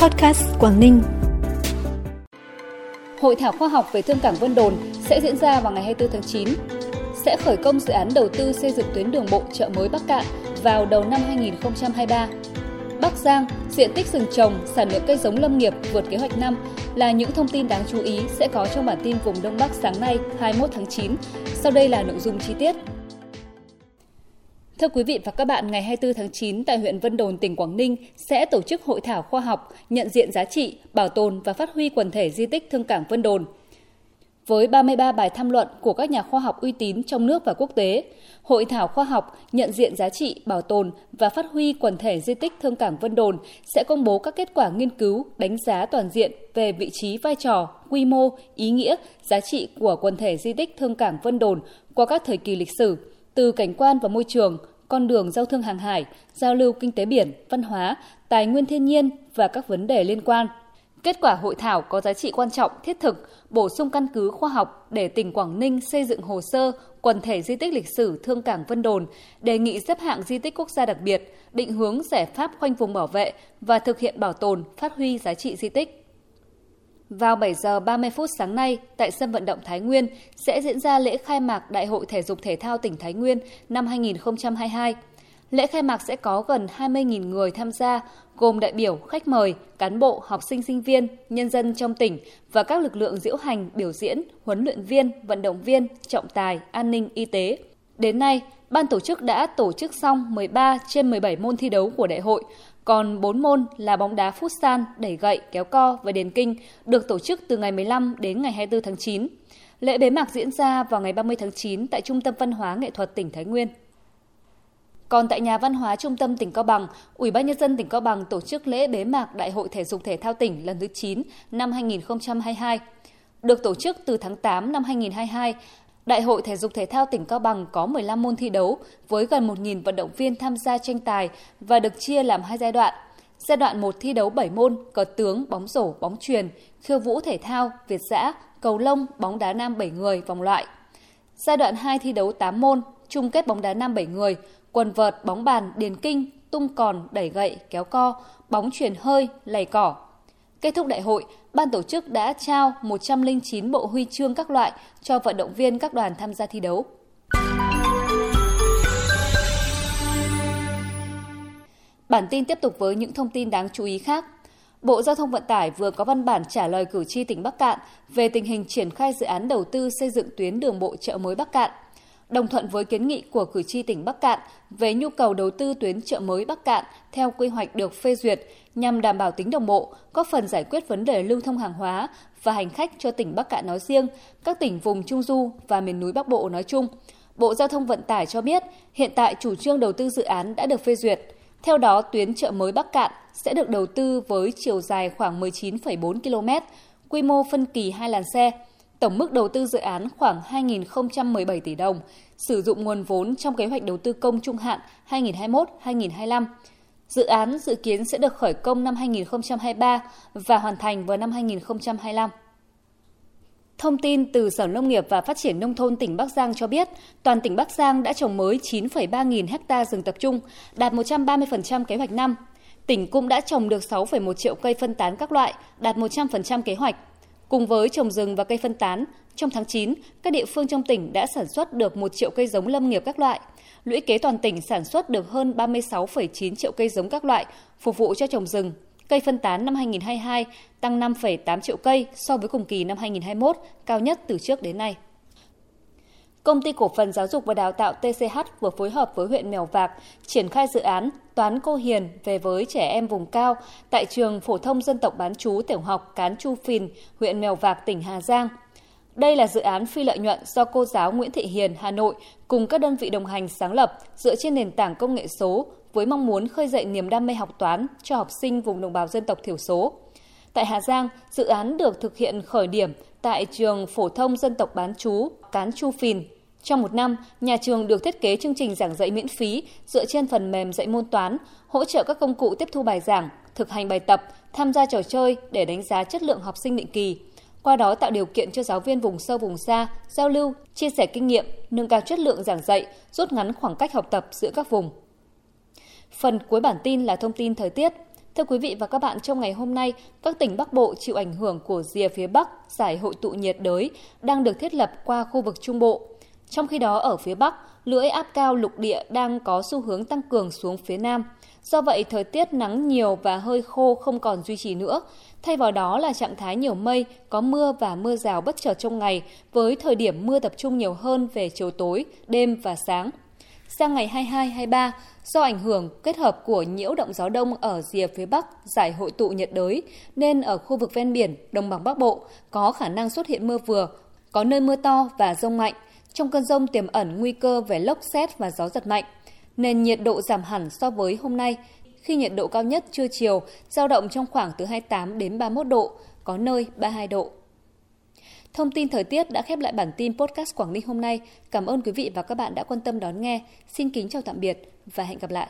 Podcast Quảng Ninh. Hội thảo khoa học về Thương cảng Vân Đồn sẽ diễn ra vào ngày 24 tháng 9. Sẽ khởi công dự án đầu tư xây dựng tuyến đường bộ chợ mới Bắc Cạn vào đầu năm 2023. Bắc Giang, diện tích rừng trồng, sản lượng cây giống lâm nghiệp vượt kế hoạch năm là những thông tin đáng chú ý sẽ có trong bản tin vùng Đông Bắc sáng nay 21 tháng 9. Sau đây là nội dung chi tiết. Thưa quý vị và các bạn, ngày 24 tháng 9 tại huyện Vân Đồn, tỉnh Quảng Ninh sẽ tổ chức hội thảo khoa học nhận diện giá trị, bảo tồn và phát huy quần thể di tích Thương cảng Vân Đồn. Với 33 bài tham luận của các nhà khoa học uy tín trong nước và quốc tế, Hội thảo khoa học nhận diện giá trị, bảo tồn và phát huy quần thể di tích Thương cảng Vân Đồn sẽ công bố các kết quả nghiên cứu, đánh giá toàn diện về vị trí, vai trò, quy mô, ý nghĩa, giá trị của quần thể di tích Thương cảng Vân Đồn qua các thời kỳ lịch sử, từ cảnh quan và môi trường, con đường giao thương hàng hải, giao lưu kinh tế biển, văn hóa, tài nguyên thiên nhiên và các vấn đề liên quan. Kết quả hội thảo có giá trị quan trọng, thiết thực, bổ sung căn cứ khoa học để tỉnh Quảng Ninh xây dựng hồ sơ quần thể di tích lịch sử Thương Cảng Vân Đồn, đề nghị xếp hạng di tích quốc gia đặc biệt, định hướng giải pháp khoanh vùng bảo vệ và thực hiện bảo tồn, phát huy giá trị di tích. Vào 7 giờ 30 phút sáng nay, tại sân vận động Thái Nguyên sẽ diễn ra lễ khai mạc Đại hội Thể dục Thể thao tỉnh Thái Nguyên năm 2022. Lễ khai mạc sẽ có gần 20.000 người tham gia, gồm đại biểu, khách mời, cán bộ, học sinh sinh viên, nhân dân trong tỉnh và các lực lượng diễu hành, biểu diễn, huấn luyện viên, vận động viên, trọng tài, an ninh, y tế. Đến nay, ban tổ chức đã tổ chức xong 13 trên 17 môn thi đấu của đại hội, còn 4 môn là bóng đá futsal, đẩy gậy, kéo co và điền kinh được tổ chức từ ngày 15 đến ngày 24 tháng 9. Lễ bế mạc diễn ra vào ngày 30 tháng 9 tại Trung tâm Văn hóa Nghệ thuật tỉnh Thái Nguyên. Còn tại nhà văn hóa trung tâm tỉnh Cao Bằng, Ủy ban nhân dân tỉnh Cao Bằng tổ chức lễ bế mạc Đại hội thể dục thể thao tỉnh lần thứ 9 năm 2022. Được tổ chức từ tháng 8 năm 2022, Đại hội thể dục thể thao tỉnh Cao Bằng có 15 môn thi đấu với gần 1.000 vận động viên tham gia tranh tài và được chia làm hai giai đoạn. Giai đoạn 1 thi đấu 7 môn, cờ tướng, bóng rổ, bóng truyền, khiêu vũ thể thao, việt giã, cầu lông, bóng đá nam 7 người, vòng loại. Giai đoạn 2 thi đấu 8 môn, chung kết bóng đá nam 7 người, quần vợt, bóng bàn, điền kinh, tung còn, đẩy gậy, kéo co, bóng truyền hơi, lầy cỏ. Kết thúc đại hội, ban tổ chức đã trao 109 bộ huy chương các loại cho vận động viên các đoàn tham gia thi đấu. Bản tin tiếp tục với những thông tin đáng chú ý khác. Bộ Giao thông Vận tải vừa có văn bản trả lời cử tri tỉnh Bắc Cạn về tình hình triển khai dự án đầu tư xây dựng tuyến đường bộ chợ mới Bắc Cạn – đồng thuận với kiến nghị của cử tri tỉnh Bắc Cạn về nhu cầu đầu tư tuyến chợ mới Bắc Cạn theo quy hoạch được phê duyệt nhằm đảm bảo tính đồng bộ, góp phần giải quyết vấn đề lưu thông hàng hóa và hành khách cho tỉnh Bắc Cạn nói riêng, các tỉnh vùng Trung Du và miền núi Bắc Bộ nói chung. Bộ Giao thông Vận tải cho biết, hiện tại chủ trương đầu tư dự án đã được phê duyệt. Theo đó, tuyến chợ mới Bắc Cạn sẽ được đầu tư với chiều dài khoảng 19,4 km, quy mô phân kỳ hai làn xe, Tổng mức đầu tư dự án khoảng 2.017 tỷ đồng, sử dụng nguồn vốn trong kế hoạch đầu tư công trung hạn 2021-2025. Dự án dự kiến sẽ được khởi công năm 2023 và hoàn thành vào năm 2025. Thông tin từ Sở Nông nghiệp và Phát triển Nông thôn tỉnh Bắc Giang cho biết, toàn tỉnh Bắc Giang đã trồng mới 9,3 nghìn hecta rừng tập trung, đạt 130% kế hoạch năm. Tỉnh cũng đã trồng được 6,1 triệu cây phân tán các loại, đạt 100% kế hoạch. Cùng với trồng rừng và cây phân tán, trong tháng 9, các địa phương trong tỉnh đã sản xuất được 1 triệu cây giống lâm nghiệp các loại. Lũy kế toàn tỉnh sản xuất được hơn 36,9 triệu cây giống các loại, phục vụ cho trồng rừng. Cây phân tán năm 2022 tăng 5,8 triệu cây so với cùng kỳ năm 2021, cao nhất từ trước đến nay. Công ty cổ phần giáo dục và đào tạo TCH vừa phối hợp với huyện Mèo Vạc triển khai dự án Toán Cô Hiền về với trẻ em vùng cao tại trường phổ thông dân tộc bán chú tiểu học Cán Chu Phìn, huyện Mèo Vạc, tỉnh Hà Giang. Đây là dự án phi lợi nhuận do cô giáo Nguyễn Thị Hiền, Hà Nội cùng các đơn vị đồng hành sáng lập dựa trên nền tảng công nghệ số với mong muốn khơi dậy niềm đam mê học toán cho học sinh vùng đồng bào dân tộc thiểu số. Tại Hà Giang, dự án được thực hiện khởi điểm tại trường phổ thông dân tộc bán chú Cán Chu Phìn. Trong một năm, nhà trường được thiết kế chương trình giảng dạy miễn phí dựa trên phần mềm dạy môn toán, hỗ trợ các công cụ tiếp thu bài giảng, thực hành bài tập, tham gia trò chơi để đánh giá chất lượng học sinh định kỳ. Qua đó tạo điều kiện cho giáo viên vùng sâu vùng xa giao lưu, chia sẻ kinh nghiệm, nâng cao chất lượng giảng dạy, rút ngắn khoảng cách học tập giữa các vùng. Phần cuối bản tin là thông tin thời tiết. Thưa quý vị và các bạn, trong ngày hôm nay, các tỉnh Bắc Bộ chịu ảnh hưởng của rìa phía Bắc, giải hội tụ nhiệt đới đang được thiết lập qua khu vực Trung Bộ. Trong khi đó, ở phía Bắc, lưỡi áp cao lục địa đang có xu hướng tăng cường xuống phía Nam. Do vậy, thời tiết nắng nhiều và hơi khô không còn duy trì nữa. Thay vào đó là trạng thái nhiều mây, có mưa và mưa rào bất chợt trong ngày, với thời điểm mưa tập trung nhiều hơn về chiều tối, đêm và sáng. Sang ngày 22, 23, do ảnh hưởng kết hợp của nhiễu động gió đông ở rìa phía Bắc giải hội tụ nhiệt đới, nên ở khu vực ven biển, đồng bằng Bắc Bộ có khả năng xuất hiện mưa vừa, có nơi mưa to và rông mạnh. Trong cơn rông tiềm ẩn nguy cơ về lốc xét và gió giật mạnh. Nền nhiệt độ giảm hẳn so với hôm nay, khi nhiệt độ cao nhất trưa chiều giao động trong khoảng từ 28 đến 31 độ, có nơi 32 độ. Thông tin thời tiết đã khép lại bản tin podcast Quảng Ninh hôm nay. Cảm ơn quý vị và các bạn đã quan tâm đón nghe. Xin kính chào tạm biệt và hẹn gặp lại.